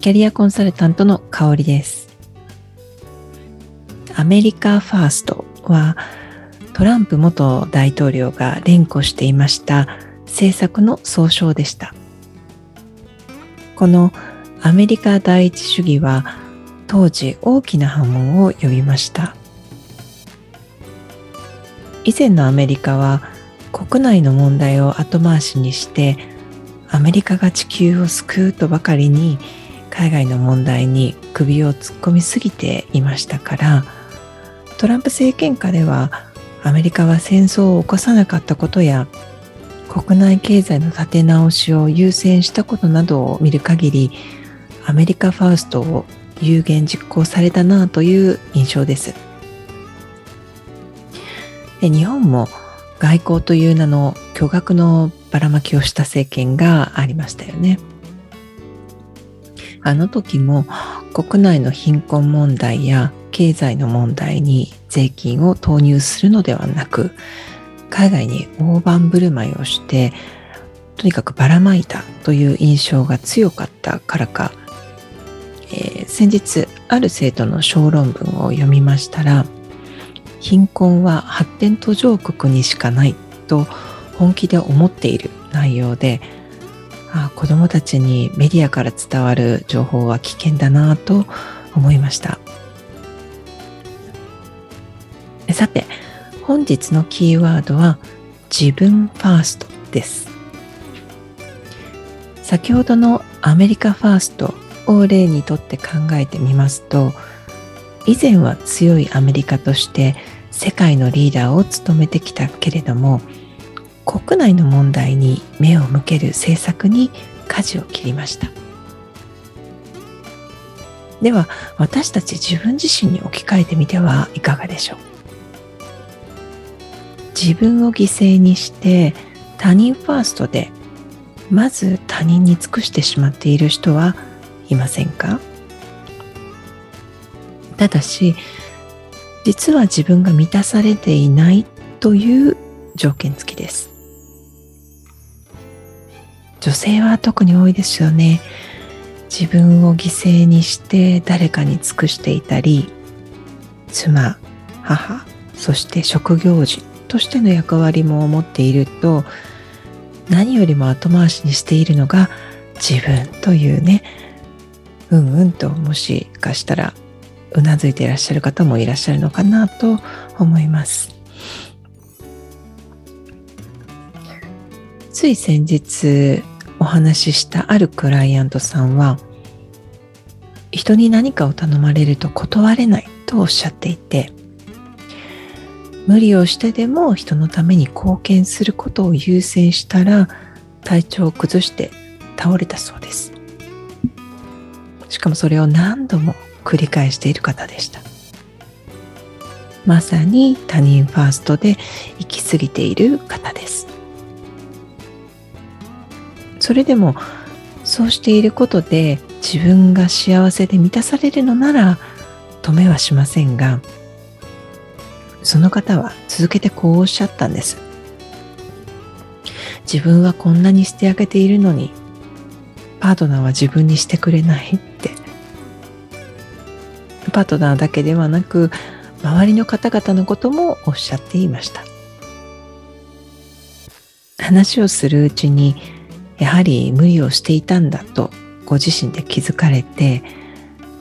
キャリアコンサルタントの香りです。アメリカファーストはトランプ元大統領が連呼していました政策の総称でした。このアメリカ第一主義は当時大きな波紋を呼びました。以前のアメリカは国内の問題を後回しにしてアメリカが地球を救うとばかりに海外の問題に首を突っ込みすぎていましたからトランプ政権下ではアメリカは戦争を起こさなかったことや国内経済の立て直しを優先したことなどを見る限りアメリカファーストを有言実行されたなという印象です。で日本も外交という名の巨額のばらまきをした政権がありましたよね。あの時も国内の貧困問題や経済の問題に税金を投入するのではなく海外に大盤振る舞いをしてとにかくばらまいたという印象が強かったからか、えー、先日ある生徒の小論文を読みましたら貧困は発展途上国にしかないと本気で思っている内容であ子どもたちにメディアから伝わる情報は危険だなと思いました。さて本日のキーワードは自分ファーストです。先ほどのアメリカファーストを例にとって考えてみますと以前は強いアメリカとして世界のリーダーを務めてきたけれども国内の問題に目を向ける政策に舵を切りました。では私たち自分自身に置き換えてみてはいかがでしょう。自分を犠牲にして他人ファーストでまず他人に尽くしてしまっている人はいませんか？ただし実は自分が満たされていないという条件付きです。女性は特に多いですよね。自分を犠牲にして誰かに尽くしていたり妻母そして職業人としての役割も持っていると何よりも後回しにしているのが自分というねうんうんともしかしたらうなずいていらっしゃる方もいらっしゃるのかなと思います。つい先日お話ししたあるクライアントさんは人に何かを頼まれると断れないとおっしゃっていて無理をしてでも人のために貢献することを優先したら体調を崩して倒れたそうです。しかもそれを何度も繰り返している方でした。まさに他人ファーストで行き過ぎている方です。それでもそうしていることで自分が幸せで満たされるのなら止めはしませんがその方は続けてこうおっしゃったんです。自分はこんなにしてあげているのに、パートナーは自分にしてくれないって。パートナーだけではなく、周りの方々のこともおっしゃっていました。話をするうちに、やはり無理をしていたんだとご自身で気づかれて、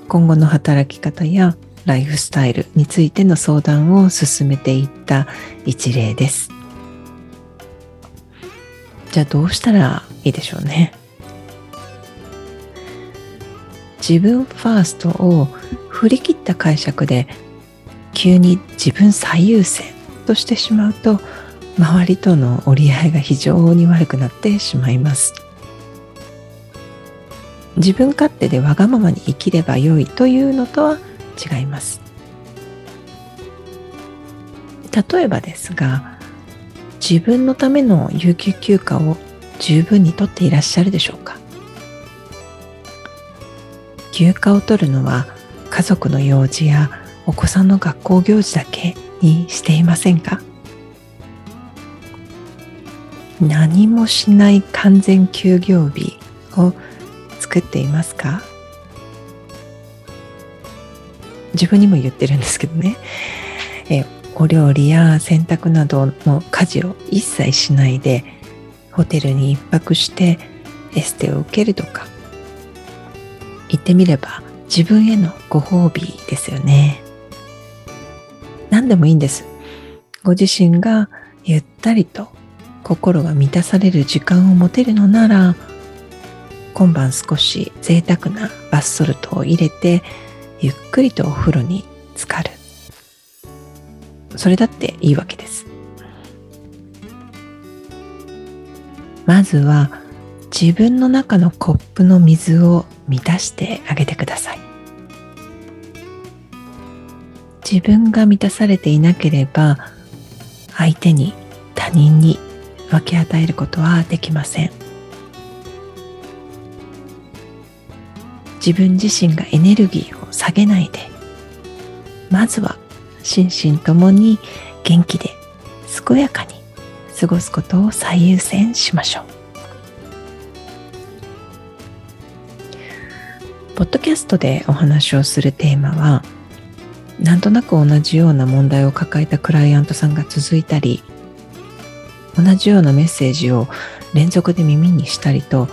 今後の働き方やライフスタイルについての相談を進めていった一例です。じゃあどうしたらいいでしょうね。自分ファーストを振り切った解釈で急に自分最優先としてしまうと周りとの折り合いが非常に悪くなってしまいます。自分勝手でわがままに生きればよいというのとは違います。例えばですが自分のための有給休暇を十分にとっていらっしゃるでしょうか？休暇を取るのは家族の用事やお子さんの学校行事だけにしていませんか？何もしない完全休業日を作っていますか？自分にも言ってるんですけどね。えお料理や洗濯などの家事を一切しないでホテルに一泊してエステを受けるとか。言ってみれば自分へのご褒美ですよね。何でもいいんです。ご自身がゆったりと心が満たされる時間を持てるのなら今晩少し贅沢なバスソルトを入れてゆっくりとお風呂に浸かる。それだっていいわけです。まずは自分の中のコップの水を満たしてあげてください。自分が満たされていなければ相手に他人に分け与えることはできません。自分自身がエネルギーを下げないでまずは心身ともに元気で健やかに過ごすことを最優先しましょう。ポッドキャストでお話をするテーマはなんとなく同じような問題を抱えたクライアントさんが続いたり同じようなメッセージを連続で耳にしたりと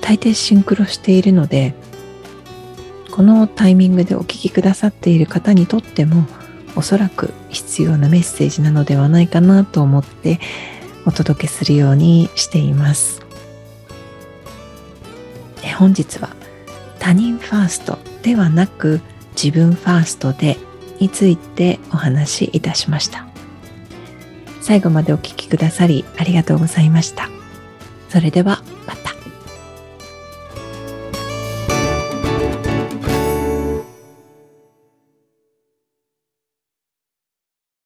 大抵シンクロしているのでこのタイミングでお聞きくださっている方にとってもおそらく必要なメッセージなのではないかなと思ってお届けするようにしています。本日は他人ファーストではなく自分ファーストでについてお話しいたしました。最後までお聴きくださりありがとうございました。それでは